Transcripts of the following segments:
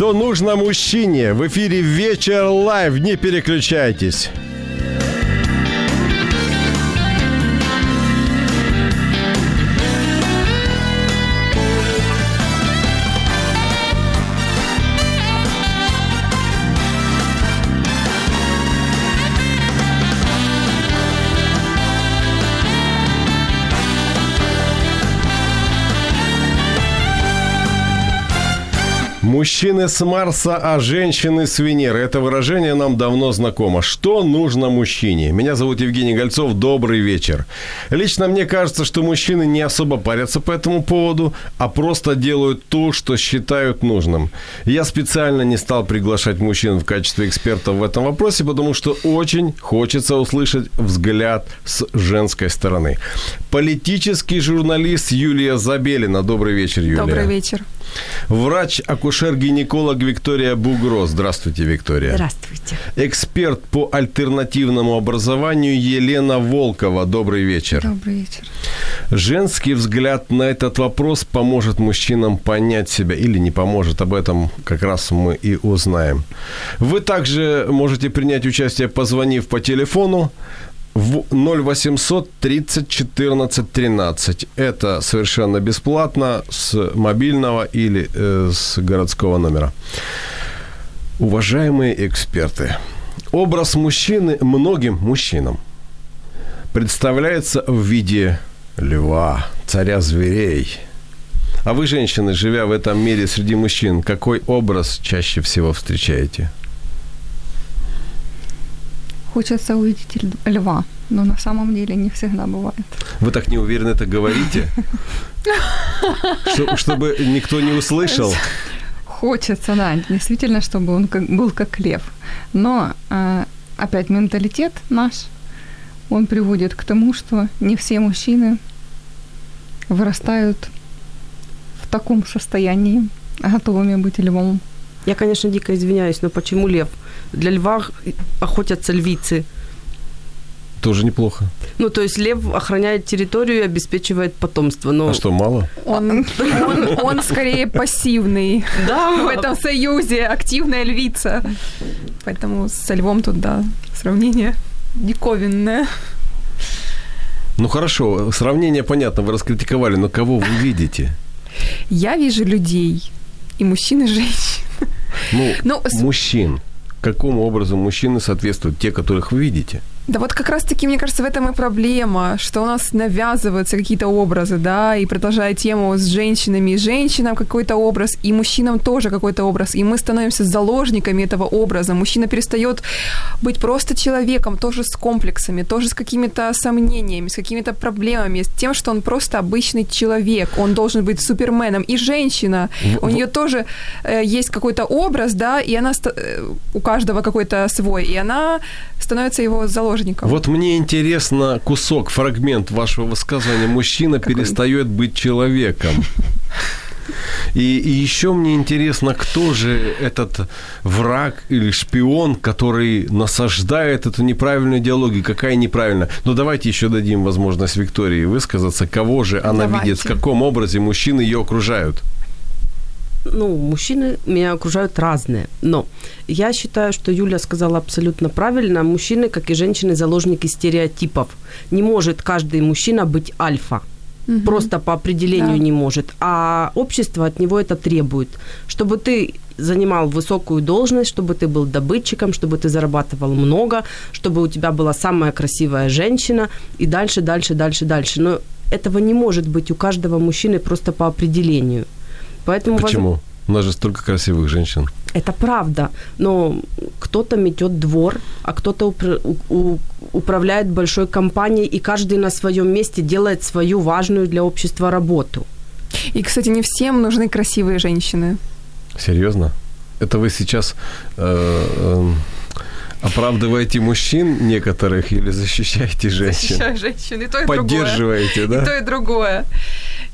Что нужно мужчине? В эфире «Вечер live». Не переключайтесь. Мужчины с Марса, а женщины с Венеры. Это выражение нам давно знакомо. Что нужно мужчине? Меня зовут Евгений Гольцов. Добрый вечер. Лично мне кажется, что мужчины не особо парятся по этому поводу, а просто делают то, что считают нужным. Я специально не стал приглашать мужчин в качестве экспертов в этом вопросе, потому что очень хочется услышать взгляд с женской стороны. Политический журналист Юлия Забелина. Добрый вечер, Юлия. Добрый вечер. Врач-акушер-гинеколог Виктория Бугро. Здравствуйте, Виктория. Здравствуйте. Эксперт по альтернативному образованию Елена Волкова. Добрый вечер. Добрый вечер. Женский взгляд на этот вопрос поможет мужчинам понять себя или не поможет. Об этом как раз мы и узнаем. Вы также можете принять участие, позвонив по телефону 0800 30 14 13. Это совершенно бесплатно с мобильного или э, с городского номера. Уважаемые эксперты, образ мужчины многим мужчинам представляется в виде льва, царя зверей. А вы, женщины, живя в этом мире среди мужчин, какой образ чаще всего встречаете? Хочется увидеть ль- льва, но на самом деле не всегда бывает. Вы так неуверенно это говорите, Что- чтобы никто не услышал. Хочется, да, действительно, чтобы он был как лев. Но э, опять менталитет наш, он приводит к тому, что не все мужчины вырастают в таком состоянии, готовыми быть львом. Я, конечно, дико извиняюсь, но почему лев? Для льва охотятся львицы. Тоже неплохо. Ну, то есть лев охраняет территорию и обеспечивает потомство. Но... А что, мало? Он, он, он скорее пассивный Да, в этом союзе, активная львица. Поэтому со львом тут, да, сравнение диковинное. Ну хорошо, сравнение понятно, вы раскритиковали, но кого вы видите? Я вижу людей, и мужчин, и женщин. Ну, Ну, мужчин. Какому образу мужчины соответствуют те, которых вы видите? Да вот как раз-таки, мне кажется, в этом и проблема, что у нас навязываются какие-то образы, да, и продолжая тему с женщинами, и женщинам какой-то образ, и мужчинам тоже какой-то образ, и мы становимся заложниками этого образа. Мужчина перестает быть просто человеком, тоже с комплексами, тоже с какими-то сомнениями, с какими-то проблемами, с тем, что он просто обычный человек, он должен быть суперменом. И женщина, у нее тоже э, есть какой-то образ, да, и она, ста- э, у каждого какой-то свой, и она становится его заложником. Вот мне интересно кусок, фрагмент вашего высказывания. Мужчина Какой? перестает быть человеком. И, и еще мне интересно, кто же этот враг или шпион, который насаждает эту неправильную идеологию. Какая неправильная? Ну, давайте еще дадим возможность Виктории высказаться. Кого же она Давайте. видит, в каком образе мужчины ее окружают? Ну, мужчины меня окружают разные. Но я считаю, что Юля сказала абсолютно правильно. Мужчины, как и женщины, заложники стереотипов. Не может каждый мужчина быть альфа. Мгм. Просто по определению Да. не может. А общество от него это требует. Чтобы ты занимал высокую должность, чтобы ты был добытчиком, чтобы ты зарабатывал много, чтобы у тебя была самая красивая женщина и дальше, дальше, дальше, дальше. Но этого не может быть у каждого мужчины просто по определению. Поэтому воз- Почему? У нас же столько красивых женщин. Это правда, но кто-то метет двор, а кто-то упр- у- управляет большой компанией, и каждый на своем месте делает свою важную для общества работу. И, кстати, не всем нужны красивые женщины. Серьезно? Это вы сейчас э, э, оправдываете мужчин некоторых или защищаете женщин? Защищаю женщин, и то, и другое. Поддерживаете, И да? то, и другое.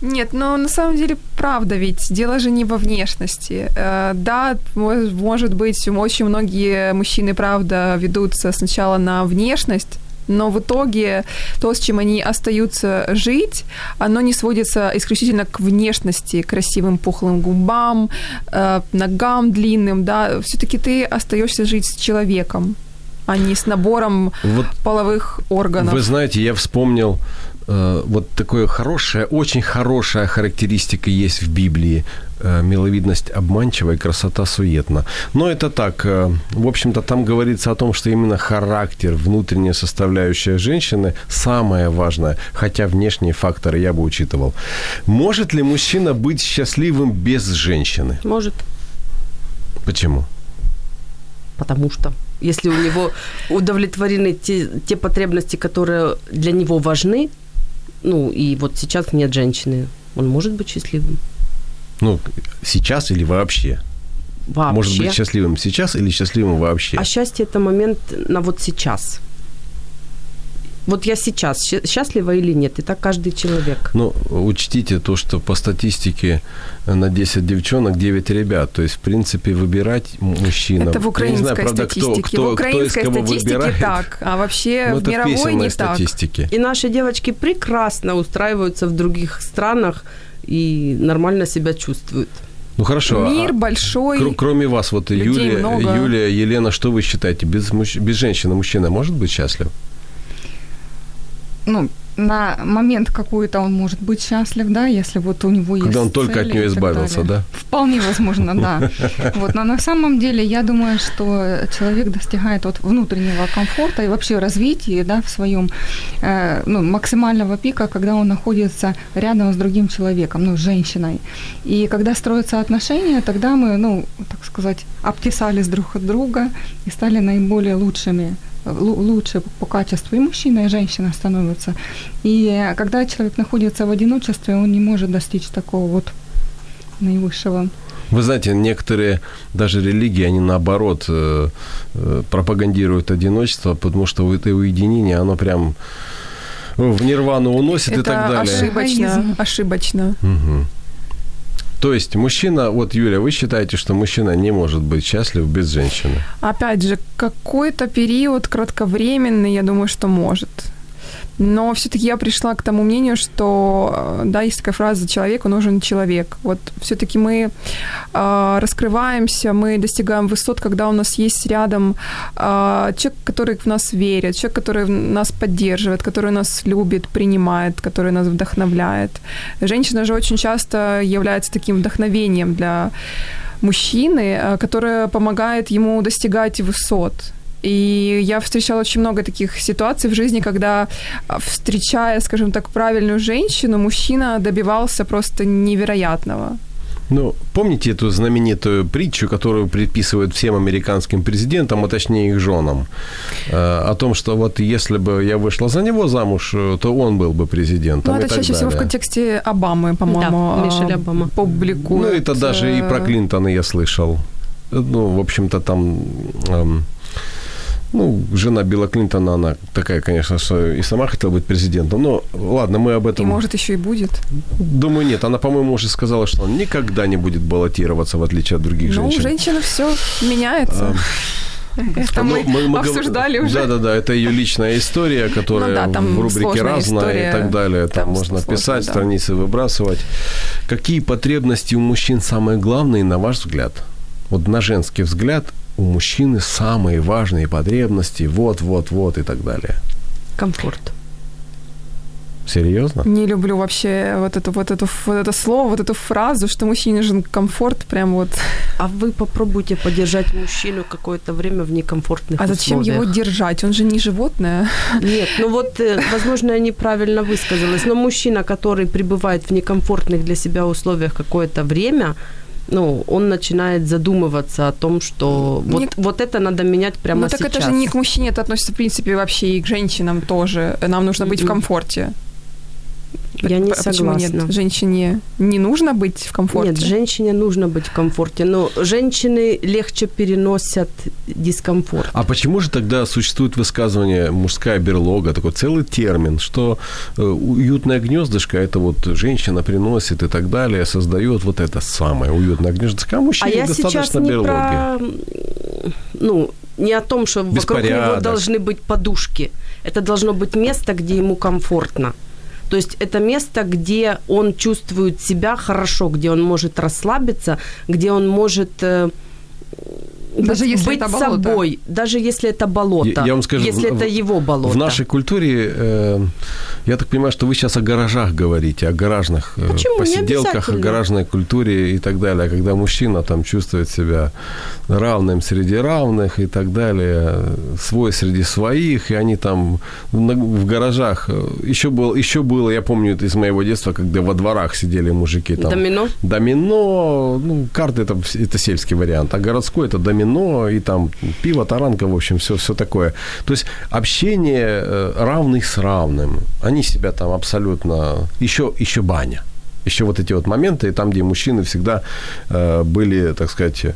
Нет, но на самом деле правда, ведь дело же не во внешности. Э, Да, мо- может быть, очень многие мужчины, правда, ведутся сначала на внешность, но в итоге то, с чем они остаются жить, оно не сводится исключительно к внешности, красивым пухлым губам, э, ногам длинным, да. Все-таки ты остаешься жить с человеком, а не с набором Вот половых органов. Вы знаете, я вспомнил вот такое хорошее, очень хорошая характеристика есть в Библии. Э, миловидность обманчива и красота суетна. Но это так. э, в общем-то, там говорится о том, что именно характер, внутренняя составляющая женщины самое важное, хотя внешние факторы я бы учитывал. Может ли мужчина быть счастливым без женщины? Может, Почему? потому что если у него удовлетворены те, те потребности, которые для него важны, ну и вот сейчас нет женщины, он может быть счастливым. Ну, сейчас или вообще? Вообще. Может быть счастливым сейчас или счастливым вообще? А счастье это момент на вот сейчас. Вот я сейчас счастлива или нет, и так каждый человек. Ну, учтите то, что по статистике э, на 10 девчонок 9 ребят. То есть, в принципе, выбирать м- мужчинам. Это в Я украинской не знаю, правда, кто, статистике. кто, в украинской кто из кого статистике выбирает. так, а вообще Ну, в это в мировой писанной не так. статистике. И наши девочки прекрасно устраиваются в других странах и нормально себя чувствуют. Ну, хорошо. а- Мир большой. кр- кроме вас, вот людей Юлия, много. Юлия, Елена, что вы считаете? Без, мужч- без женщины мужчина может быть счастлив? Ну, на момент какой-то он может быть счастлив, да, если вот у него есть Когда он только от нее избавился, да? Вполне возможно, да. Вот, но на самом деле я думаю, что человек достигает вот внутреннего комфорта и вообще развития, да, в своем, э, ну, максимального пика, когда он находится рядом с другим человеком, ну, с женщиной. И когда строятся отношения, тогда мы, ну, так сказать, обтесались друг от друга и стали наиболее лучшими лу- лучше по качеству и мужчина, и женщина становятся. И э, когда человек находится в одиночестве, он не может достичь такого вот наивысшего. Вы знаете, некоторые даже религии, они наоборот э, э, пропагандируют одиночество, потому что это уединение, оно прям в нирвану уносит и Это так далее. ошибочно. Ошибочно. Мгм. То есть мужчина, вот Юля, вы считаете, что мужчина не может быть счастлив без женщины? Опять же, какой-то период кратковременный, я думаю, что может. Но все-таки я пришла к тому мнению, что, э, да, есть такая фраза «человеку нужен человек». Вот все-таки мы э, раскрываемся, мы достигаем высот, когда у нас есть рядом э, человек, который в нас верит, человек, который нас поддерживает, который нас любит, принимает, который нас вдохновляет. Женщина же очень часто является таким вдохновением для мужчины, э, которая помогает ему достигать высот. И я встречала очень много таких ситуаций в жизни, когда, а, встречая, скажем так, правильную женщину, мужчина добивался просто невероятного. Ну, помните эту знаменитую притчу, которую приписывают всем американским президентам, а точнее их женам, э, о том, что вот если бы я вышла за него замуж, э, то он был бы президентом Ну, и это так чаще всего в далее. контексте Обамы, по-моему, Да, а, Мишель Обама. публикуют. Ну, это даже и про э, Клинтона я слышал. Ну, в общем-то, там... эм, ну, жена Билла Клинтона, она такая, конечно, что и сама хотела быть президентом. Но ладно, мы об этом... И может еще и будет. Думаю, нет. Она, по-моему, уже сказала, что он никогда не будет баллотироваться, в отличие от других Ну, у женщин. женщины все меняется. Это Ну, мы, гов- обсуждали уже. Да-да-да, это ее личная история, которая Ну да, там в рубрике «Разная» история. и так далее. Там, Там можно сложно, писать, да. страницы выбрасывать. Какие потребности у мужчин самые главные, на ваш взгляд? Вот на женский взгляд у мужчины самые важные потребности, вот-вот-вот и так далее. Комфорт. Серьезно? Не люблю вообще вот это, вот, это, вот это слово, вот эту фразу, что мужчине нужен комфорт, прям вот. А вы попробуйте поддержать мужчину какое-то время в некомфортных А зачем условиях. его держать? Он же не животное. Нет, ну вот, э, возможно, я неправильно высказалась, но мужчина, который пребывает в некомфортных для себя условиях какое-то время, ну, он начинает задумываться о том, что вот, вот это надо менять прямо ну так сейчас. это же не к мужчине, это относится, в принципе, вообще и к женщинам тоже. Нам нужно быть в Мгм. комфорте. Я не П- Почему согласна. нет? Женщине не нужно быть в комфорте? Нет, женщине нужно быть в комфорте, но женщины легче переносят дискомфорт. А почему же тогда существует высказывание «мужская берлога», такой целый термин, что э, уютное гнездышко – это вот женщина приносит и так далее, создает вот это самое уютное гнездышко, а А мужчине я сейчас достаточно не берлоги. про, ну, не о том, что вокруг него Беспорядок. должны быть подушки. Это должно быть место, где ему комфортно. То есть это место, где он чувствует себя хорошо, где он может расслабиться, где он может э, Даже быть, если быть это болото. собой, даже если это болото, Я- я вам скажу, если в- это его болото. В нашей культуре, э, я так понимаю, что вы сейчас о гаражах говорите, о гаражных э, Почему? Посиделках, о гаражной культуре и так далее, когда мужчина там чувствует себя равным среди равных и так далее, свой среди своих, и они там на- в гаражах. э, Еще, был, еще было, я помню это из моего детства, когда во дворах сидели мужики. Там, Домино? Домино, ну, карты это, это сельский вариант, а городской это домино и там пиво, таранка, в общем, все, все такое. То есть общение э, равных с равным. Они себя там абсолютно... Еще, еще баня. Еще вот эти вот моменты, там, где мужчины всегда э, были, так сказать,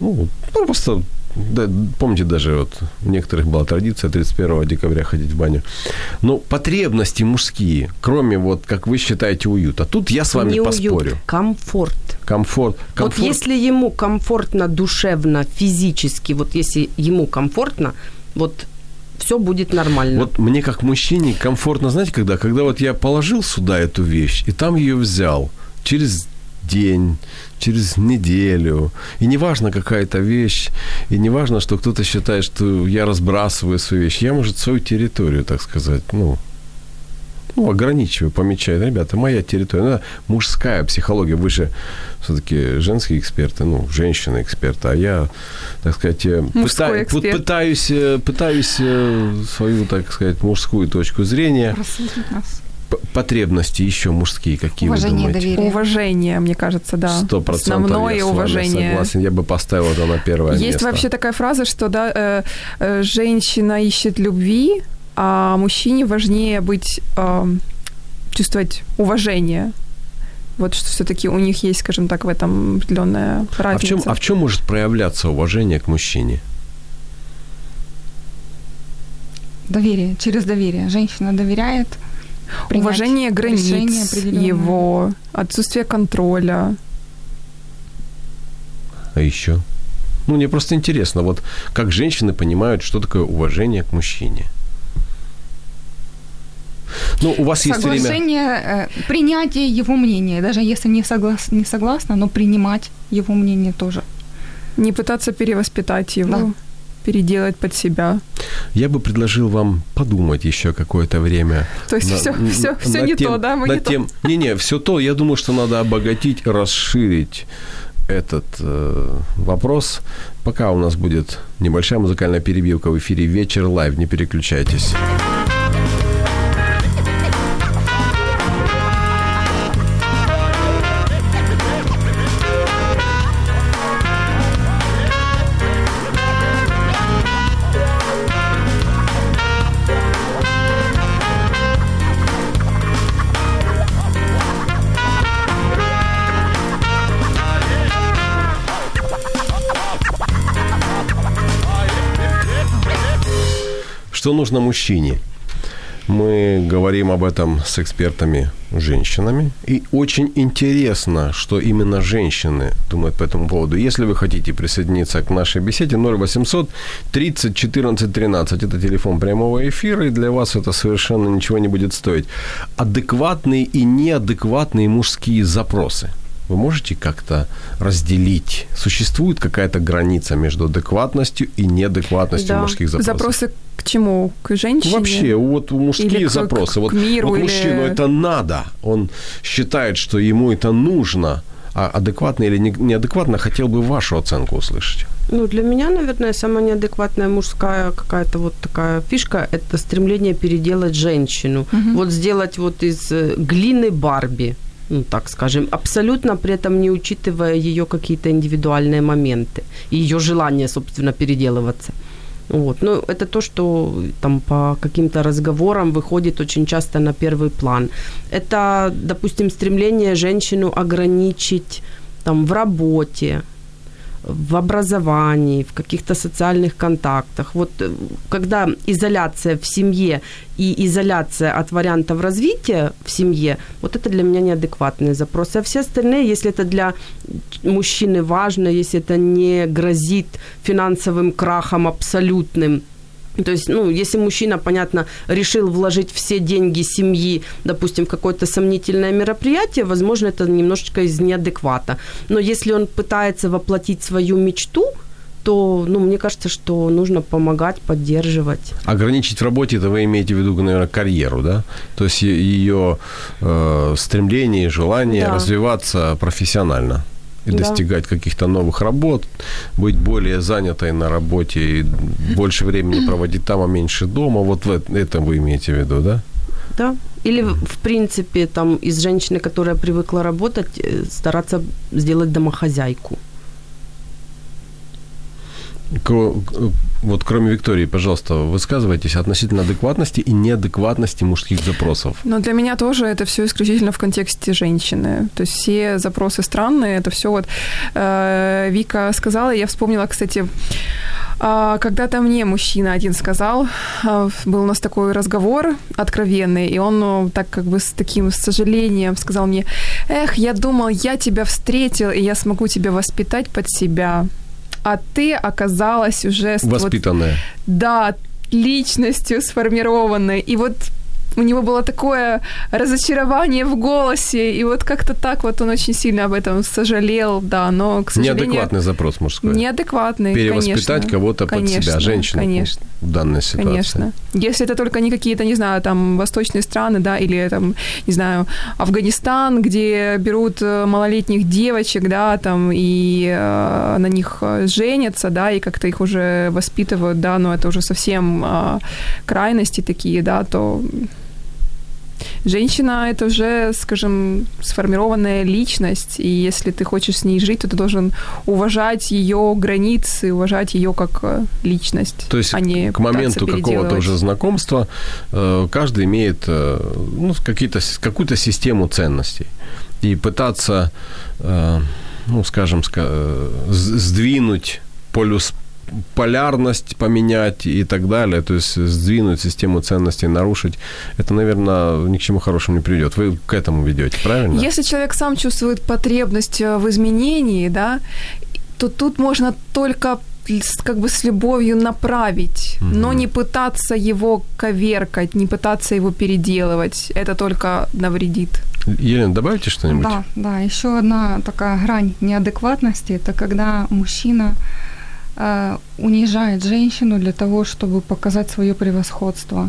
ну, ну, просто да, помните, даже вот у некоторых была традиция 31 декабря ходить в баню. Но потребности мужские, кроме вот, как вы считаете, уюта. Тут я с вами Не уют, поспорю. комфорт. Комфорт. комфорт. Вот если ему комфортно душевно, физически, вот если ему комфортно, вот все будет нормально. Вот мне как мужчине комфортно, знаете, когда? Когда вот я положил сюда эту вещь, и там ее взял через день, через неделю. И неважно, какая это вещь, и неважно, что кто-то считает, что я разбрасываю свою вещь. Я, может, свою территорию, так сказать, ну, ну, ограничиваю, помечаю. Ребята, моя территория. Ну, мужская психология. Вы же все-таки женские эксперты, ну, женщины-эксперты. А я, так сказать, э, пыта- пытаюсь, э, пытаюсь э, свою, так сказать, мужскую точку зрения, нас. потребности еще мужские, какие вы Уважение, думаете? доверие. Уважение, мне кажется, да. Сто процентов Основное я с вами уважение. согласен. Я бы поставил это на первое Есть место. вообще такая фраза, что да, э, э, женщина ищет любви, а мужчине важнее быть, э, чувствовать уважение. Вот что все-таки у них есть, скажем так, в этом определенная а, в разница. чем, а в чем может проявляться уважение к мужчине? Доверие, через доверие. Женщина доверяет. Уважение границ его, отсутствие контроля. А еще? Ну, мне просто интересно, вот как женщины понимают, что такое уважение к мужчине. Ну, у вас есть время... Соглашение, э, принятие его мнения, даже если не, соглас, не согласна, но принимать его мнение тоже. Не пытаться перевоспитать его, Да. переделать под себя. Я бы предложил вам подумать еще какое-то время. То есть на- все, все, все не тем- то, да, мы не над тем... Не-не, все то. Я думаю, что надо обогатить, расширить этот э, вопрос. Пока у нас будет небольшая музыкальная перебивка в эфире «Вечер live». Не переключайтесь. Что нужно мужчине? Мы говорим об этом с экспертами женщинами. И очень интересно, что именно женщины думают по этому поводу. Если вы хотите присоединиться к нашей беседе, 0800 30 14 13. Это телефон прямого эфира, и для вас это совершенно ничего не будет стоить. Адекватные и неадекватные мужские запросы. Вы можете как-то разделить? Существует какая-то граница между адекватностью и неадекватностью Да. мужских запросов? Запросы к чему? К женщине? Вообще, вот мужские Или к- запросы. к вот, миру, вот или- мужчину это надо. Он считает, что ему это нужно. А адекватно или не- неадекватно, хотел бы вашу оценку услышать. Ну, для меня, наверное, самая неадекватная мужская какая-то вот такая фишка – это стремление переделать женщину. Вот сделать вот из э, глины Барби. Ну, так скажем, абсолютно при этом не учитывая ее какие-то индивидуальные моменты и ее желание, собственно, переделываться. Вот. Но это то, что там по каким-то разговорам выходит очень часто на первый план. Это, допустим, стремление женщину ограничить там, в работе, в образовании, в каких-то социальных контактах. Вот э, когда изоляция в семье и изоляция от вариантов развития в семье, вот это для меня неадекватные запросы. А все остальные, если это для мужчины важно, если это не грозит финансовым крахом абсолютным, то есть, ну, если мужчина, понятно, решил вложить все деньги семьи, допустим, в какое-то сомнительное мероприятие, возможно, это немножечко из неадеквата. Но если он пытается воплотить свою мечту, то, ну, мне кажется, что нужно помогать, поддерживать. Ограничить в работе, это вы имеете в виду, наверное, карьеру, да? То есть ее э, стремление, желание Да. развиваться профессионально и Да. достигать каких-то новых работ, быть более занятой на работе и больше времени проводить там, а меньше дома. Вот в э- это вы имеете в виду, да? Да. Или, в принципе, там, из женщины, которая привыкла работать, э, стараться сделать домохозяйку. Вот кроме Виктории, пожалуйста, высказывайтесь относительно адекватности и неадекватности мужских запросов. Но для меня тоже это все исключительно в контексте женщины. То есть все запросы странные, это все вот э, Вика сказала, я вспомнила, кстати, а, когда-то мне мужчина один сказал, а, был у нас такой разговор откровенный, и он ну, так как бы с таким сожалением сказал мне, эх, я думал, я тебя встретил, и я смогу тебя воспитать под себя, а ты оказалась уже... с- вот Воспитанная. да, личностью сформированной. И вот у него было такое разочарование в голосе, и вот как-то так вот он очень сильно об этом сожалел, да, но, к сожалению... Неадекватный запрос мужской. Неадекватный, Перевоспитать кого-то под себя, женщину Конечно, в данной ситуации. конечно. Если это только не какие-то, не знаю, там, восточные страны, да, или там, не знаю, Афганистан, где берут э, малолетних девочек, да, там, и э, на них э, женятся, да, и как-то их уже воспитывают, да, но это уже совсем э, крайности такие, да, то Женщина – это уже, скажем, сформированная личность, и если ты хочешь с ней жить, то ты должен уважать ее границы, уважать ее как э, личность, То есть а не к моменту какого-то уже знакомства э, каждый имеет э, ну, какую-то систему ценностей. И пытаться, ну, скажем, сдвинуть полюс полярность поменять и так далее, то есть сдвинуть систему ценностей, нарушить, это, наверное, ни к чему хорошему не приведет. Вы к этому ведете, правильно? Если человек сам чувствует потребность э, в изменении, да, то тут можно только как бы с любовью направить, но не пытаться его коверкать, не пытаться его переделывать. Это только навредит. Елена, добавите что-нибудь? Да, да, еще одна такая грань неадекватности, это когда мужчина э, унижает женщину для того, чтобы показать свое превосходство.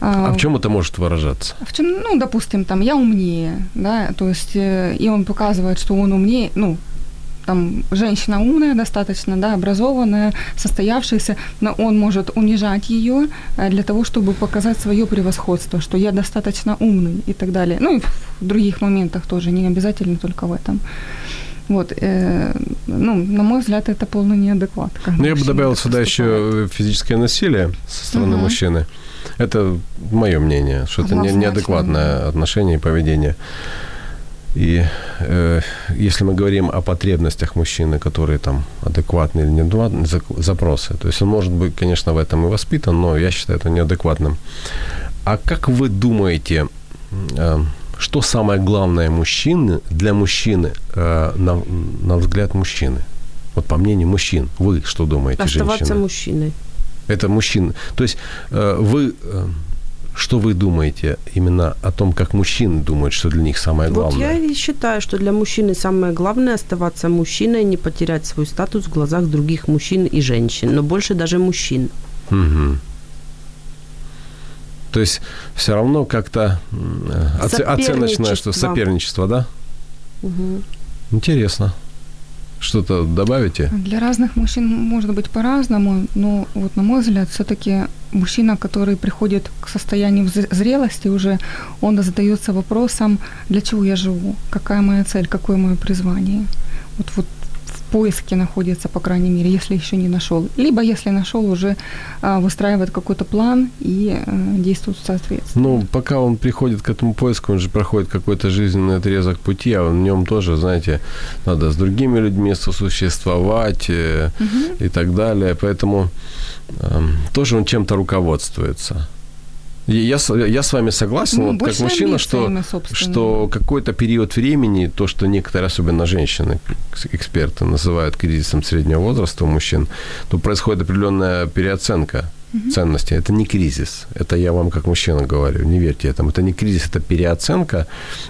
А в чем это может выражаться? В чем, ну, допустим, там, я умнее, да, то есть, э, и он показывает, что он умнее, ну, там, женщина умная достаточно, да, образованная, состоявшаяся, но он может унижать ее э, для того, чтобы показать свое превосходство, что я достаточно умный и так далее. Ну, и в других моментах тоже, не обязательно только в этом. Вот, э, ну, на мой взгляд, это полный неадекват. когда Ну, я бы добавил сюда поступает. еще физическое насилие со стороны Мгм. мужчины. Это мое мнение, что это не, неадекватное отношение и поведение. И э, если мы говорим о потребностях мужчины, которые там адекватные или неадекватные запросы, то есть он может быть, конечно, в этом и воспитан, но я считаю это неадекватным. А как вы думаете, э, что самое главное мужчины для мужчины, э, на, на взгляд мужчины? Вот по мнению мужчин, вы что думаете, Оставаться женщины? мужчиной. Это мужчин. То есть э, вы, э, что вы думаете именно о том, как мужчины думают, что для них самое Вот главное? я и считаю, что для мужчины самое главное оставаться мужчиной, не потерять свой статус в глазах других мужчин и женщин, но больше даже мужчин. Мгм. То есть все равно как-то э, оце- оценочное, что Соперничество. да? Интересно. Что-то добавите? Для разных мужчин может быть по-разному, но вот на мой взгляд, все-таки мужчина, который приходит к состоянию зрелости уже, он задается вопросом, для чего я живу, какая моя цель, какое мое призвание. Вот, вот поиске находится, по крайней мере, если еще не нашел. Либо если нашел, уже а, выстраивает какой-то план и а, действует соответственно. Ну, пока он приходит к этому поиску, он же проходит какой-то жизненный отрезок пути, а в нем тоже, знаете, надо с другими людьми сосуществовать э, и так далее. Поэтому эм, тоже он чем-то руководствуется. Я, с- я с вами согласен, Ну, вот как мужчина, что, что какой-то период времени, то, что некоторые, особенно женщины, эксперты называют кризисом среднего возраста у мужчин, то происходит определенная переоценка ценностей. Это не кризис. Это я вам как мужчина говорю. Не верьте этому. Это не кризис, это переоценка.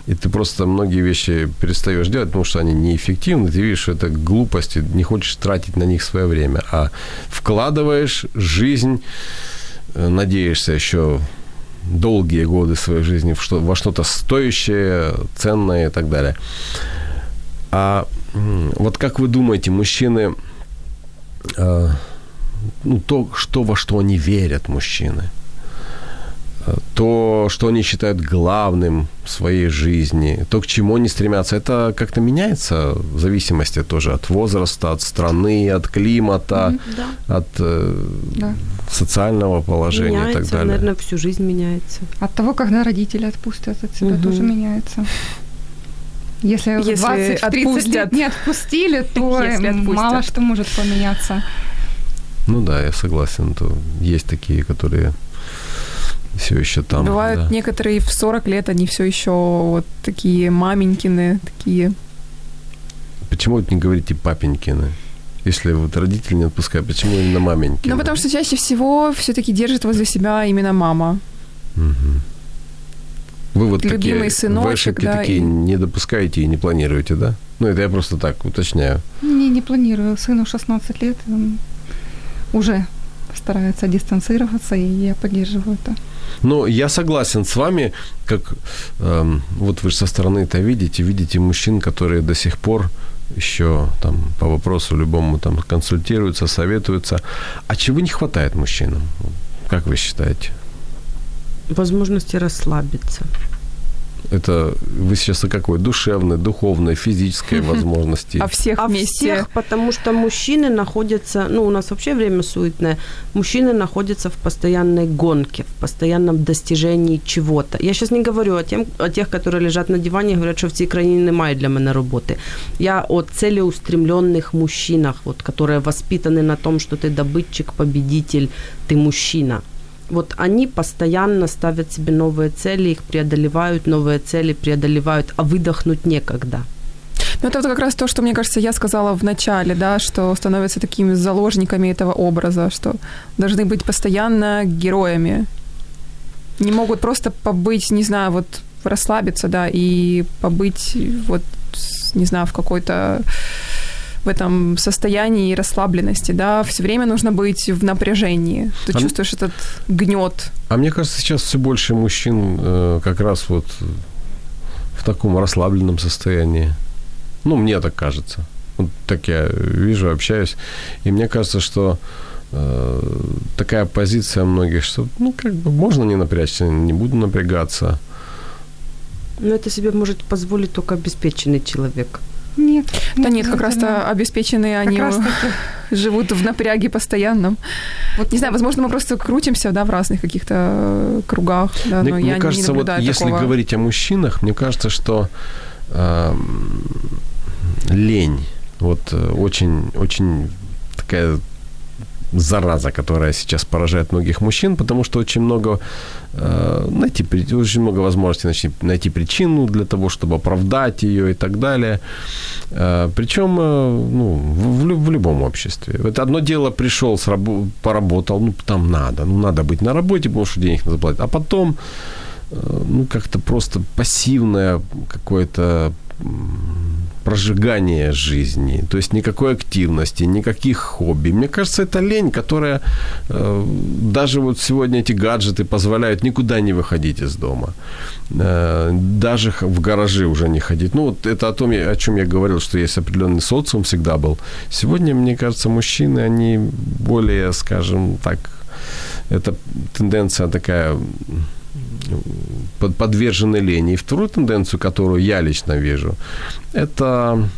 И ты просто многие вещи перестаешь делать, потому что они неэффективны. Ты видишь, что это глупости, не хочешь тратить на них свое время. А вкладываешь жизнь, э, надеешься еще долгие годы своей жизни в что, во что-то стоящее, ценное и так далее. А вот как вы думаете, мужчины, э, ну, то, что, во что они верят, мужчины, то, что они считают главным в своей жизни, то, к чему они стремятся, это как-то меняется в зависимости тоже от возраста, от страны, от климата, Да. от э, Да. социального положения меняется, и так далее. наверное, всю жизнь меняется. От того, когда родители отпустят от себя, Мгм. тоже меняется. Если, Если 20-30 лет не отпустили, то мало что может поменяться. Ну да, я согласен. То есть такие, которые все еще там. Бывают да. некоторые в 40 лет, они все еще вот такие маменькины, такие. Почему вот не говорите папенькины? Если вот родители не отпускают, почему именно маменькины? Ну, потому что чаще всего все-таки держит возле себя именно мама. Мгм. Вы вот такие, Любимый вы сыночек, да, такие и- не допускаете и не планируете, да? Ну, это я просто так уточняю. Не, не планирую. Сыну 16 лет, он уже старается дистанцироваться, и я поддерживаю это. Но я согласен с вами, как эм, вот вы же со стороны это видите, видите мужчин, которые до сих пор еще там по вопросу любому там консультируются, советуются. А чего не хватает мужчинам? Как вы считаете? Возможности расслабиться. Это вы сейчас о какой? Душевной, духовной, физической возможности? А всех А вместе. всех, потому что мужчины находятся, ну, у нас вообще время суетное, мужчины находятся в постоянной гонке, в постоянном достижении чего-то. Я сейчас не говорю о, тем, о тех, которые лежат на диване и говорят, що в цій країні немає для мене роботи. Я о целеустремленных мужчинах, вот, которые воспитаны на том, что ты добытчик, победитель, ты мужчина. Вот они постоянно ставят себе новые цели, их преодолевают, новые цели преодолевают, а выдохнуть некогда. Ну, это вот как раз то, что, мне кажется, я сказала в начале, да, что становятся такими заложниками этого образа, что должны быть постоянно героями. Не могут просто побыть, не знаю, вот расслабиться, да, и побыть вот, не знаю, в какой-то в этом состоянии расслабленности, да, все время нужно быть в напряжении. Ты А чувствуешь этот гнет. А мне кажется, сейчас все больше мужчин э, как раз вот в таком расслабленном состоянии. Ну, мне так кажется. Вот так я вижу, общаюсь. И мне кажется, что э, такая позиция многих, что, ну, как бы можно не напрячься, не буду напрягаться. Но это себе может позволить только обеспеченный человек. Нет. Да нет, как раз-то обеспеченные Как они живут в напряге постоянном. Вот Не знаю, возможно, мы просто крутимся, да, в разных каких-то э, кругах, да, мне но мне я кажется, не вот наблюдаю если такого. говорить о мужчинах, мне кажется, что эм, лень, вот э, очень, очень такая зараза, которая сейчас поражает многих мужчин, потому что очень много э, найти, очень много возможностей найти, найти причину для того, чтобы оправдать ее и так далее. Э, причем э, ну, в, в в любом обществе. Это одно дело пришел, с рабо- поработал, ну там надо, ну надо быть на работе, потому что денег надо заплатить, а потом э, ну, как-то просто пассивное какое-то прожигание жизни, то есть никакой активности, никаких хобби. Мне кажется, это лень, которая э, даже вот сегодня эти гаджеты позволяют никуда не выходить из дома, э, даже в гаражи уже не ходить. Ну вот это о том, о чем я говорил, что есть определенный социум всегда был. Сегодня, мне кажется, мужчины, они более, скажем так, это тенденция такая подвержены лени. И вторую тенденцию, которую я лично вижу, это,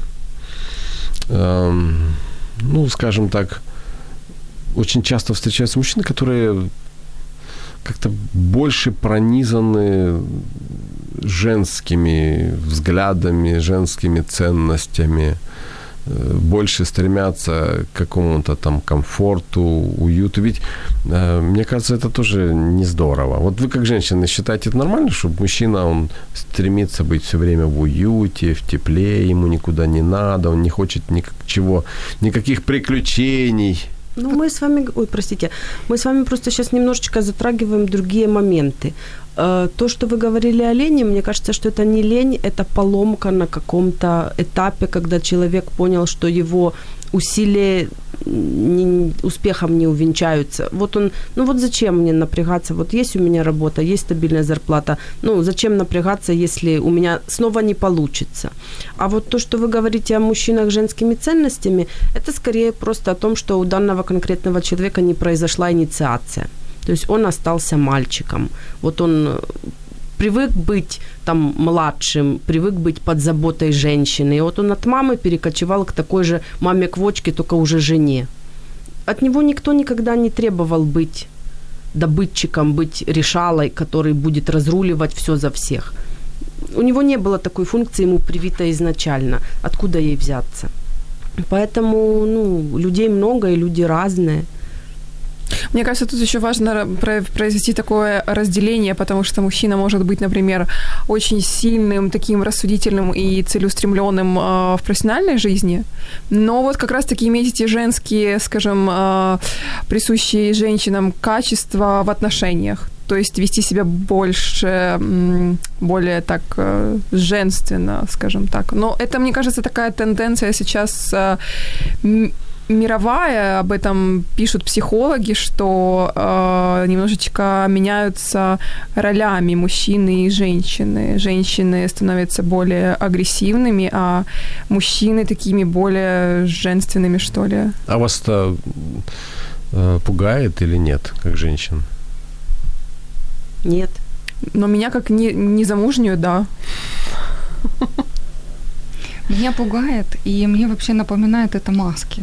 э, ну, скажем так, очень часто встречаются мужчины, которые как-то больше пронизаны женскими взглядами, женскими ценностями, больше стремятся к какому-то там комфорту, уюту. Ведь, э, мне кажется, это тоже не здорово. Вот вы как женщина считаете это нормально, чтобы мужчина, он стремится быть все время в уюте, в тепле, ему никуда не надо, он не хочет ничего, никаких приключений, ну, мы с вами, ой, простите, мы с вами просто сейчас немножечко затрагиваем другие моменты. Э, то, что вы говорили о лени, мне кажется, что это не лень, это поломка на каком-то этапе, когда человек понял, что его усилия не, успехом не увенчаются. Вот он, ну вот зачем мне напрягаться? Вот есть у меня работа, есть стабильная зарплата. Ну зачем напрягаться, если у меня снова не получится? А вот то, что вы говорите о мужчинах с женскими ценностями, это скорее просто о том, что у данного конкретного человека не произошла инициация. То есть он остался мальчиком. Вот он привык быть там младшим, привык быть под заботой женщины. И вот он от мамы перекочевал к такой же маме-квочке, только уже жене. От него никто никогда не требовал быть добытчиком, быть решалой, который будет разруливать все за всех. У него не было такой функции, ему привита изначально. Откуда ей взяться? Поэтому ну, людей много, и люди разные – мне кажется, тут еще важно произвести такое разделение, потому что мужчина может быть, например, очень сильным, таким рассудительным и целеустремленным э, в профессиональной жизни, но вот как раз-таки иметь эти женские, скажем, э, присущие женщинам качества в отношениях то есть вести себя больше, более так э, женственно, скажем так. Но это, мне кажется, такая тенденция сейчас э, мировая, об этом пишут психологи, что э, немножечко меняются ролями мужчины и женщины. Женщины становятся более агрессивными, а мужчины такими более женственными, что ли. А вас это э, пугает или нет, как женщин? Нет. Но меня как не, незамужнюю, да. Меня пугает, и мне вообще напоминает это маски.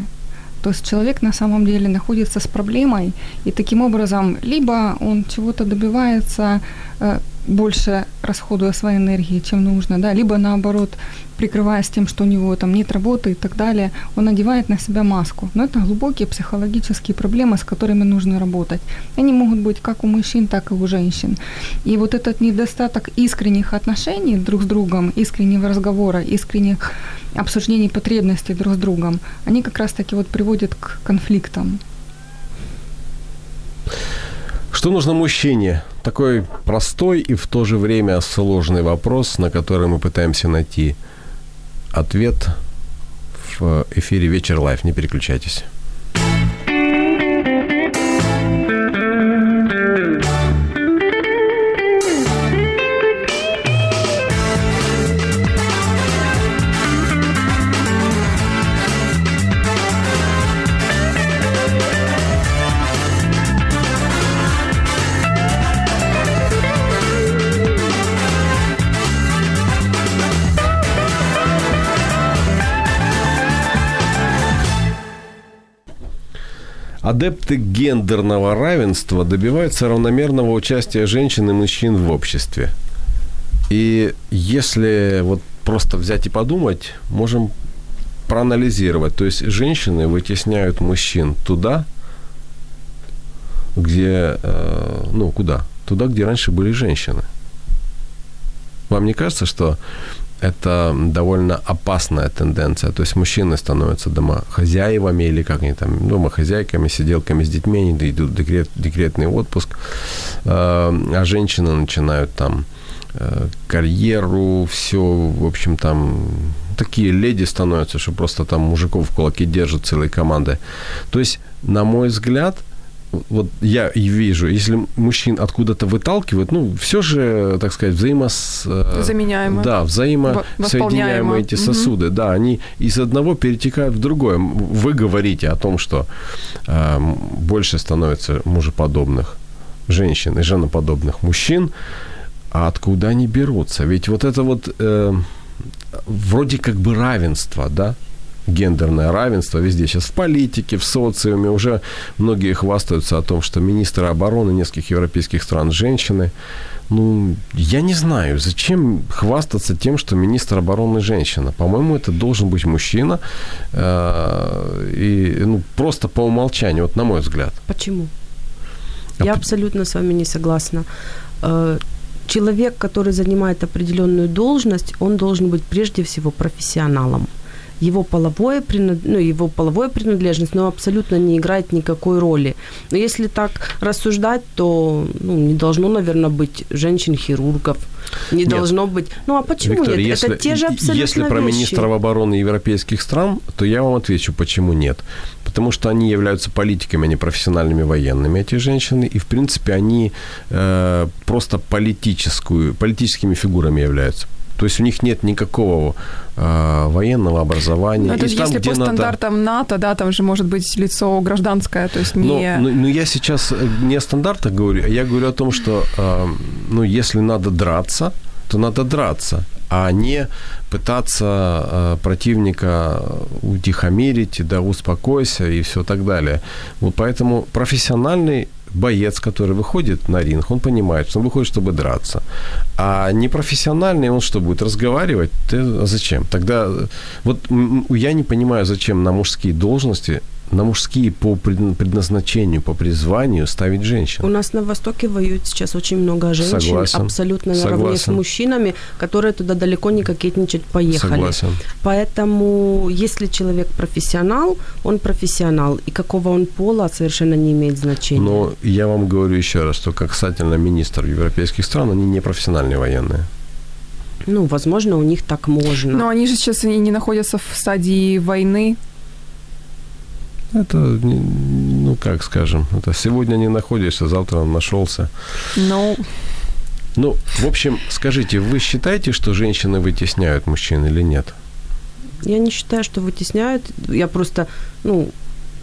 То есть человек на самом деле находится с проблемой, и таким образом либо он чего-то добивается, э, больше расходуя своей энергии, чем нужно, да, либо наоборот, прикрываясь тем, что у него там нет работы и так далее, он надевает на себя маску. Но это глубокие психологические проблемы, с которыми нужно работать. Они могут быть как у мужчин, так и у женщин. И вот этот недостаток искренних отношений друг с другом, искреннего разговора, искренних обсуждений потребностей друг с другом, они как раз-таки вот приводят к конфликтам. Что нужно мужчине? Такой простой и в то же время сложный вопрос, на который мы пытаемся найти ответ в эфире «Вечер лайф». Не переключайтесь. Адепты гендерного равенства добиваются равномерного участия женщин и мужчин в обществе. И если вот просто взять и подумать, можем проанализировать. То есть женщины вытесняют мужчин туда, где, э, ну, куда? Туда, где раньше были женщины. Вам не кажется, что это довольно опасная тенденция. То есть мужчины становятся домохозяевами или как они там, домохозяйками, сиделками с детьми, они идут в декрет, декретный отпуск, э, а женщины начинают там карьеру, все, в общем, там такие леди становятся, что просто там мужиков в кулаке держат целой командой. То есть, на мой взгляд, вот я и вижу, если мужчин откуда-то выталкивают, ну, все же, так сказать, взаимос... э, Заменяемо. Да, взаимосоединяемые эти сосуды, да, они из одного перетекают в другое. Вы говорите о том, что э, больше становится мужеподобных женщин и женоподобных мужчин, а откуда они берутся? Ведь вот это вот э, вроде как бы равенство, да, гендерное равенство везде. Сейчас в политике, в социуме уже многие хвастаются о том, что министры обороны нескольких европейских стран женщины. Ну, я не знаю, зачем хвастаться тем, что министр обороны женщина. По-моему, это должен быть мужчина. Э, и, ну, просто по умолчанию, вот на мой взгляд. Почему? А Я абсолютно с вами не согласна. Э, Человек, который занимает определенную должность, он должен быть прежде всего профессионалом. Его половое, ну, его половая принадлежность ну, абсолютно не играет никакой роли. Но если так рассуждать, то ну, не должно, наверное, быть женщин-хирургов, не Нет. должно быть... Ну а почему Виктория, нет? если, Это те же абсолютно если про вещи. министров обороны европейских стран, то я вам отвечу, почему нет. Потому что они являются политиками, а не профессиональными военными, эти женщины, и, в принципе, они э, просто политическую, политическими фигурами являются. То есть у них нет никакого э, военного образования. Ну, И же там, если по стандартам НАТО, да, там же может быть лицо гражданское, то есть но, не... но, но я сейчас э, не о стандартах говорю, а я говорю о том, что, э, ну, если надо драться, то надо драться, а не пытаться э, противника утихомирить, да, успокойся и все так далее. Вот поэтому профессиональный боец, который выходит на ринг, он понимает, что он выходит, чтобы драться. А непрофессиональный, он что, будет разговаривать? Ты, а зачем? Тогда э, вот я не понимаю, зачем на мужские должности на мужские по пред- предназначению, по призванию ставить женщин. У нас на Востоке воюет сейчас очень много женщин, Согласен. абсолютно наравне с Согласен. мужчинами, которые туда далеко не кокетничать поехали. Согласен. Поэтому, если человек профессионал, он профессионал, и какого он пола совершенно не имеет значения. Но я вам говорю еще раз, что как касательно министров европейских стран, они не профессиональные военные. Ну, возможно, у них так можно. Но они же сейчас и не находятся в стадии войны. Это, ну как скажем, это сегодня не находишься, завтра он нашелся. Но Ну, в общем, скажите, вы считаете, что женщины вытесняют мужчин или нет? Я не считаю, что вытесняют. Я просто, ну,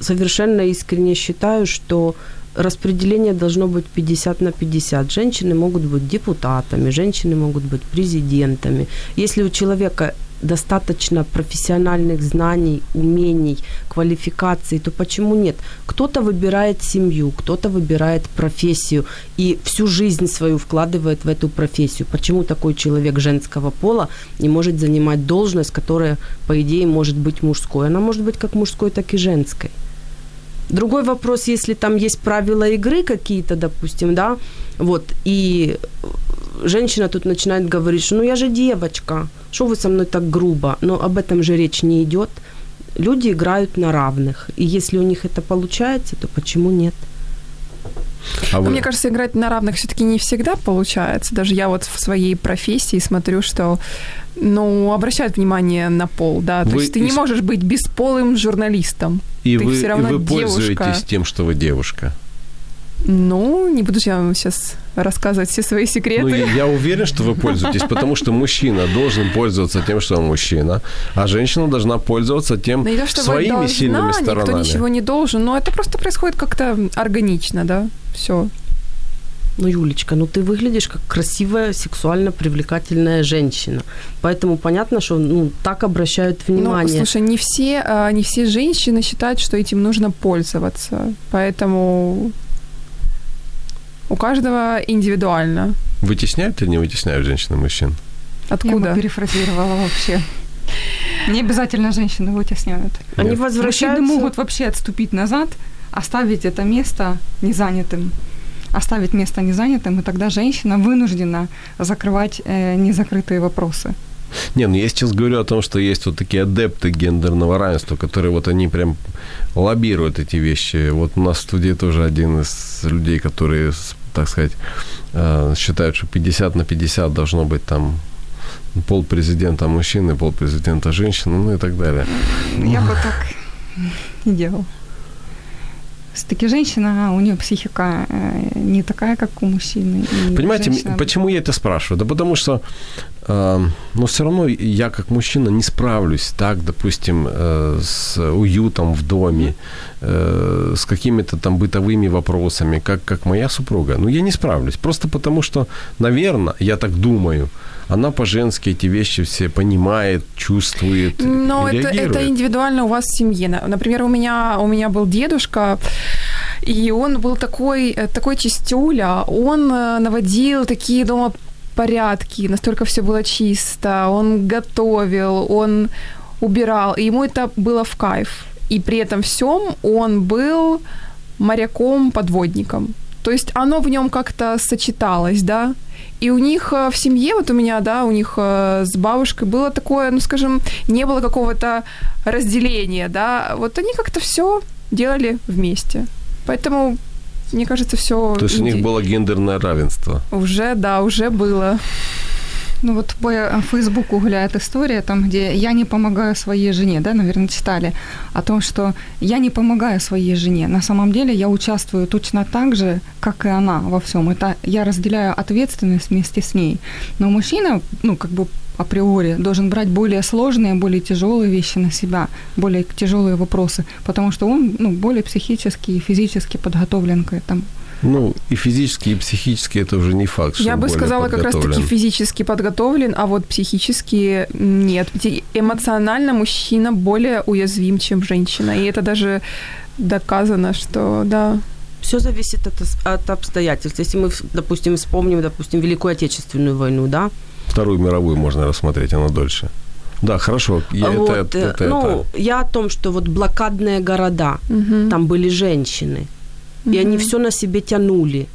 совершенно искренне считаю, что распределение должно быть 50 на 50. Женщины могут быть депутатами, женщины могут быть президентами. Если у человека достаточно профессиональных знаний, умений, квалификаций, то почему нет? Кто-то выбирает семью, кто-то выбирает профессию и всю жизнь свою вкладывает в эту профессию. Почему такой человек женского пола не может занимать должность, которая, по идее, может быть мужской? Она может быть как мужской, так и женской. Другой вопрос, если там есть правила игры какие-то, допустим, да, вот, и женщина тут начинает говорить, что ну я же девочка, что вы со мной так грубо, но об этом же речь не идет. Люди играют на равных, и если у них это получается, то почему нет? А вы- мне кажется, играть на равных все-таки не всегда получается. Даже я вот в своей профессии смотрю, что ну, обращают внимание на пол, да. То Вы есть ты не можешь быть бесполым журналистом. и ты вы, всё и равно вы девушка. пользуетесь тем, что вы девушка. Ну, не буду я вам сейчас рассказывать все свои секреты. Ну, я, уверен, что вы пользуетесь, потому что мужчина должен пользоваться тем, что он мужчина, а женщина должна пользоваться тем Ну, не то, своими должна, сильными никто сторонами. ничего не должен, но это просто происходит как-то органично, да, все. Ну, Юлечка, ну ты выглядишь как красивая, сексуально привлекательная женщина. Поэтому понятно, что ну, так обращают Ну, внимание. слушай, не все, а, не все женщины считают, что этим нужно пользоваться, поэтому у каждого индивидуально. Вытесняют или не вытесняют женщины мужчин? Я бы Откуда? перефразировала вообще. Не обязательно женщины вытесняют. Они возвращаются... Мужчины могут вообще отступить назад, оставить это место незанятым. Оставить место незанятым, и тогда женщина вынуждена закрывать э, незакрытые вопросы. Не, ну я сейчас говорю о том, что есть вот такие адепты гендерного равенства, которые вот они прям лоббируют эти вещи. Вот у нас в студии тоже один из людей, которые с- так сказать, э, считают, что 50 на 50 должно быть там пол президента мужчины, пол президента женщины, ну и так далее. Я бы так не делал. Все-таки женщина, у нее психика э, не такая, как у мужчины. и Понимаете, женщина- почему я это спрашиваю? Да потому что, но все равно я как мужчина не справлюсь так, допустим, э, с уютом в доме, э, с какими-то там бытовыми вопросами, как, как моя супруга. Ну, я не справлюсь. Просто потому что, наверное, я так думаю, она по-женски эти вещи все понимает, чувствует. Но это, это индивидуально у вас в семье. На- Например, у меня, у меня был дедушка, и он был такой, э, такой чистюля, он наводил такие дома порядки, настолько все было чисто, он готовил, он убирал, и ему это было в кайф. И при этом всем он был моряком-подводником. То есть оно в нем как-то сочеталось, да. И у них э, в семье, вот у меня, да, у них э, с бабушкой было такое, ну, скажем, не было какого-то разделения, да. Вот они как-то все делали вместе. Поэтому, мне кажется, все... То есть у них было гендерное равенство. Уже, да, уже было. Ну вот по э, Фейсбуку гуляет история, там, где я не помогаю своей жене, да, наверное, читали, о том, что я не помогаю своей жене. На самом деле я участвую точно так же, как и она во всем. Это я разделяю ответственность вместе с ней. Но мужчина, ну, как бы априори должен брать более сложные, более тяжелые вещи на себя, более тяжелые вопросы, потому что он ну, более психически и физически подготовлен к этому. Ну, и физически, и психически это уже не факт, что Я бы сказала, как раз-таки физически подготовлен, а вот психически нет. Эмоционально мужчина более уязвим, чем женщина. И это даже доказано, что да. Все зависит от, от обстоятельств. Если мы, допустим, вспомним, допустим, Великую Отечественную войну, да, Вторую мировую можно рассмотреть, она дольше. Да, хорошо. Я, вот, это, э, это, ну, это. я о том, что вот блокадные города, Мгм. там были женщины, и они все на себе тянули.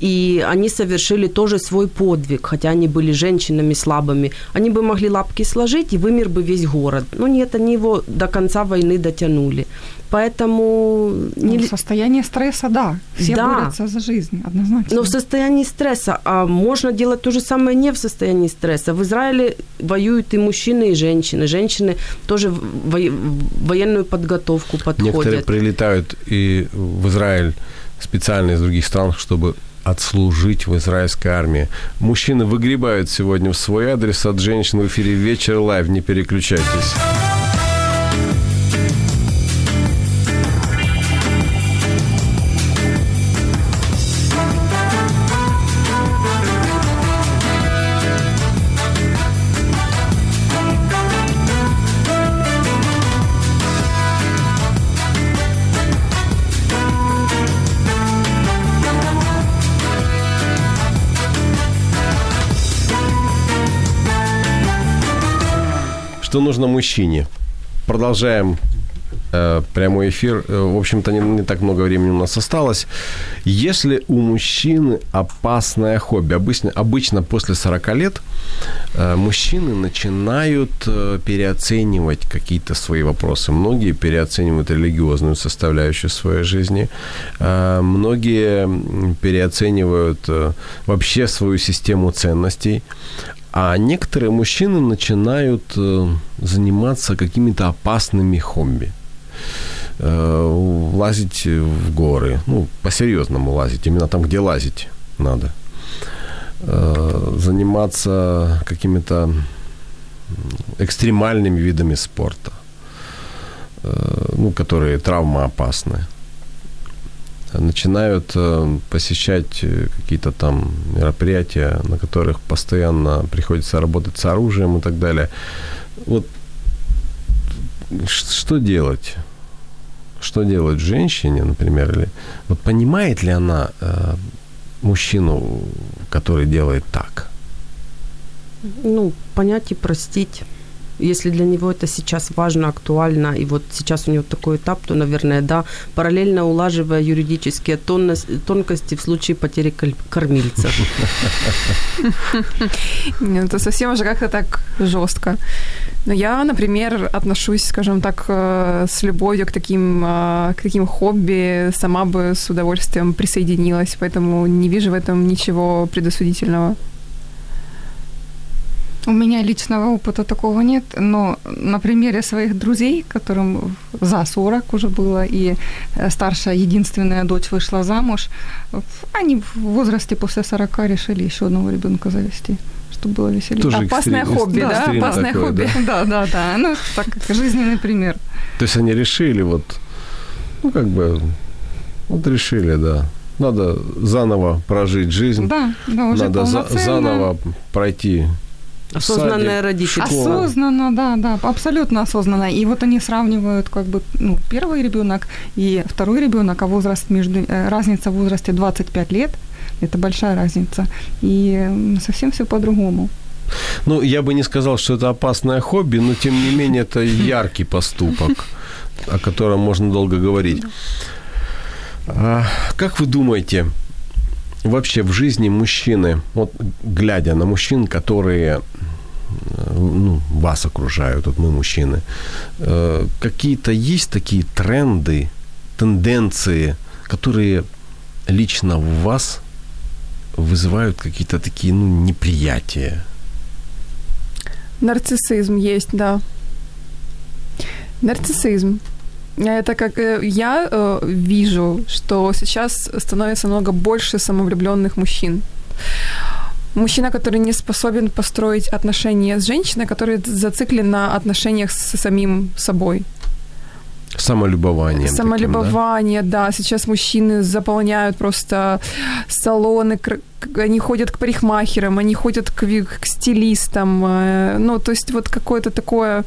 И они совершили тоже свой подвиг, хотя они были женщинами слабыми. Они бы могли лапки сложить, и вымер бы весь город. Но нет, они его до конца войны дотянули. Поэтому... Ну, не- в состоянии стресса, да. Все Да. борются за жизнь, однозначно. Но в состоянии стресса. А можно делать то же самое не в состоянии стресса. В Израиле воюют и мужчины, и женщины. Женщины тоже в во- в военную подготовку Некоторые подходят. прилетают и в Израиль специально из других стран, чтобы отслужить в израильской армии. Мужчины выгребают сегодня в свой адрес от женщин в эфире «Вечер live». Не переключайтесь. Что нужно мужчине? Продолжаем э, прямой эфир. Э, В общем-то, не, не так много времени у нас осталось. Если у мужчины опасное хобби, обычно, обычно после 40 лет э, мужчины начинают э, переоценивать какие-то свои вопросы. Многие переоценивают религиозную составляющую своей жизни. Э, Многие переоценивают э, вообще свою систему ценностей. А некоторые мужчины начинают э, заниматься какими-то опасными хобби. Э, лазить в горы. Ну, по-серьезному лазить. Именно там, где лазить надо. Э, заниматься какими-то экстремальными видами спорта. Ну, которые травмоопасны начинают э, посещать э, какие-то там мероприятия, на которых постоянно приходится работать с оружием и так далее. Вот что делать? Что делать женщине, например, или вот понимает ли она э, мужчину, который делает так? Ну, понять и простить. Если для него это сейчас важно, актуально, и вот сейчас у него такой этап, то, наверное, да, параллельно улаживая юридические тонкости в случае потери кормильца. Это совсем уже как-то так жестко. Но я, например, отношусь, скажем так, э, с любовью к таким, э, к таким хобби, сама бы с удовольствием присоединилась, поэтому не вижу в этом ничего предосудительного. У меня личного опыта такого нет, но на примере своих друзей, которым за 40 уже было, и э, старшая единственная дочь вышла замуж, они в возрасте после 40 решили еще одного ребенка завести, чтобы было веселее. Тоже Опасное экстрим- хобби, да? экстрим Опасное такой, хобби. да. Да, да, да. Ну, так как жизненный пример. То есть они решили вот, ну как бы, вот решили, да. Надо заново прожить жизнь. Да, да, уже Надо за- заново пройти Осознанное родительство. Осознанно, да, да, абсолютно осознанно. И вот они сравнивают как бы ну, первый ребенок и второй ребенок, а возраст между э, разница в возрасте 25 лет, это большая разница. И совсем все по-другому. Ну, я бы не сказал, что это опасное хобби, но тем не менее это яркий поступок, о котором можно долго говорить. А, как вы думаете, вообще в жизни мужчины, вот глядя на мужчин, которые ну, вас окружают, вот мы мужчины, э, какие-то есть такие тренды, тенденции, которые лично в вас вызывают какие-то такие ну, неприятия? Нарциссизм есть, да. Нарциссизм. Это как э, я э, вижу, что сейчас становится много больше самовлюбленных мужчин. Мужчина, который не способен построить отношения с женщиной, который зациклен на отношениях с самим собой. Самолюбованием. таким, да? Самолюбование, да? Сейчас мужчины заполняют просто салоны, они ходят к парикмахерам, они ходят к, к стилистам. э, Ну, то есть вот какое-то такое,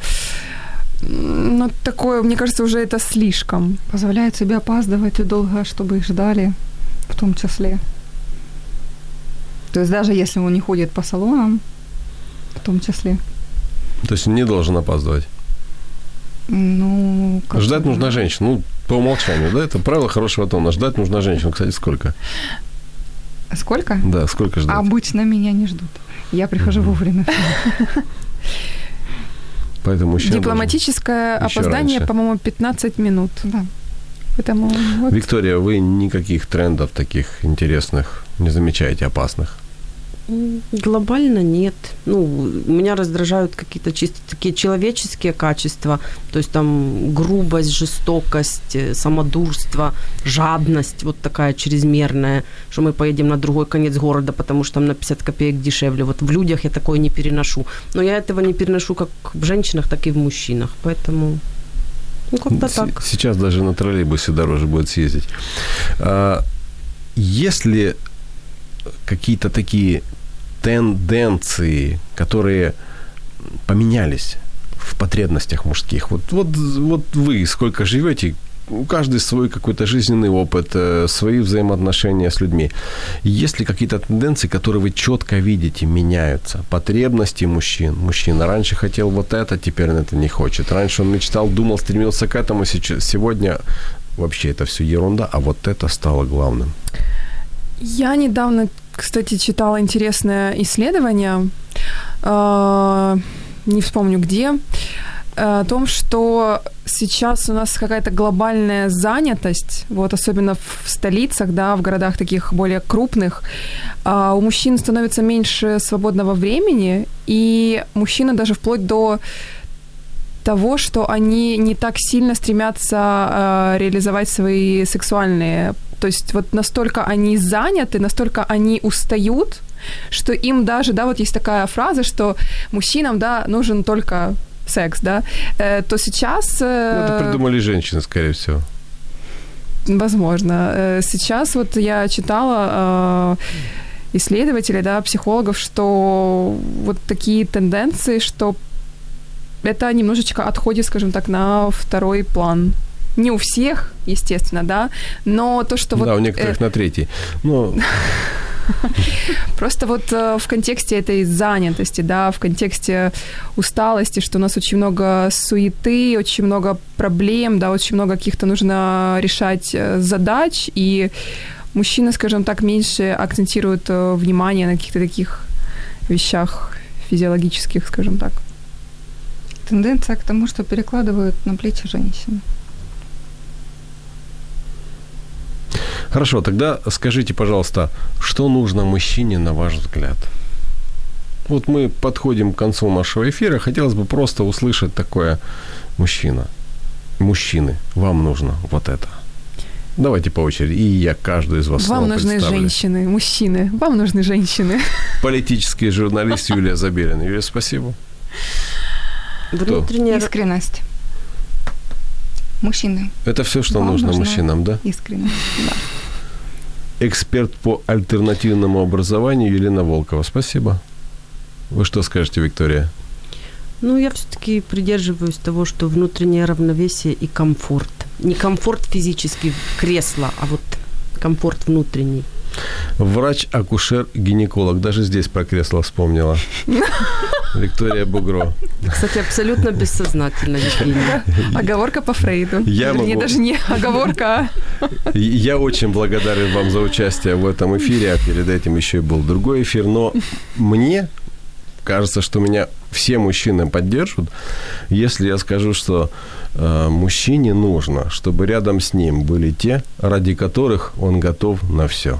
ну, такое, мне кажется, уже это слишком. Позволяет себе опаздывать и долго, чтобы их ждали, в том числе. То есть даже если он не ходит по салонам, в том числе. То есть он не должен опаздывать. Ну, как Ждать бы- нужна женщина. Ну, по умолчанию, да? Это правило хорошего тона. Ждать нужна женщина. Кстати, сколько? Сколько? Да, сколько ждать? Обычно меня не ждут. Я прихожу вовремя. Поэтому мужчина Дипломатическое опоздание, раньше. по-моему, 15 минут. Да. Поэтому вот. Виктория, вы никаких трендов таких интересных не замечаете, опасных? Глобально нет. Ну, меня раздражают какие-то чисто такие человеческие качества, то есть там грубость, жестокость, э, самодурство, жадность вот такая чрезмерная, что мы поедем на другой конец города, потому что там на 50 копеек дешевле. Вот в людях я такое не переношу. Но я этого не переношу как в женщинах, так и в мужчинах. Поэтому, ну, как-то так. Сейчас даже на троллейбусе дороже будет съездить. А, Если какие-то такие тенденции, которые поменялись в потребностях мужских. Вот, вот, вот вы сколько живете, у каждый свой какой-то жизненный опыт, э, свои взаимоотношения с людьми. Есть ли какие-то тенденции, которые вы четко видите, меняются? Потребности мужчин. Мужчина раньше хотел вот это, теперь он это не хочет. Раньше он мечтал, думал, стремился к этому. Сегодня вообще это все ерунда, а вот это стало главным. Я недавно, кстати, читала интересное исследование, э, не вспомню где, э, о том, что сейчас у нас какая-то глобальная занятость, вот особенно в столицах, да, в городах таких более крупных, а у мужчин становится меньше свободного времени, и мужчины даже вплоть до того, что они не так сильно стремятся э, реализовать свои сексуальные. То есть вот настолько они заняты, настолько они устают, что им даже, да, вот есть такая фраза, что мужчинам, да, нужен только секс, да, э, то сейчас... э, Ну, это придумали женщины, скорее всего. Возможно. Э, Сейчас вот я читала э, исследователей, да, психологов, что вот такие тенденции, что это немножечко отходит, скажем так, на второй план. Не у всех, естественно, да, но то, что вот... да, у э, некоторых на третий. Ну, Просто вот э, в контексте этой занятости, да, в контексте усталости, что у нас очень много суеты, очень много проблем, да, очень много каких-то нужно решать э, задач, и мужчины, скажем так, меньше акцентируют э, внимание на каких-то таких вещах физиологических, скажем так. Тенденция к тому, что перекладывают на плечи женщины. Хорошо, тогда скажите, пожалуйста, что нужно мужчине, на ваш взгляд? Вот мы подходим к концу нашего эфира. Хотелось бы просто услышать такое мужчина. Мужчины, вам нужно вот это. Давайте по очереди. И я каждую из вас Вам снова нужны представлю. женщины, мужчины. Вам нужны женщины. Политический журналист Юлия Забелина. Юлия, спасибо. Внутренняя... Искренность. Мужчины. Это все, что Вам нужно мужчинам, да? Искренность. Да. Эксперт по альтернативному образованию Елена Волкова. Спасибо. Вы что скажете, Виктория? Ну, я все-таки придерживаюсь того, что внутреннее равновесие и комфорт. Не комфорт физический кресла, а вот комфорт внутренний. Врач, акушер, гинеколог. Даже здесь про кресло вспомнила. Виктория Бугро. Кстати, абсолютно бессознательно, Евгения. Оговорка по Фрейду. Я Вернее, могу- даже не оговорка, а Я очень благодарен вам за участие в этом эфире, а перед этим еще и был другой эфир, но мне кажется, что меня все мужчины поддержат, если я скажу, что э, мужчине нужно, чтобы рядом с ним были те, ради которых он готов на все.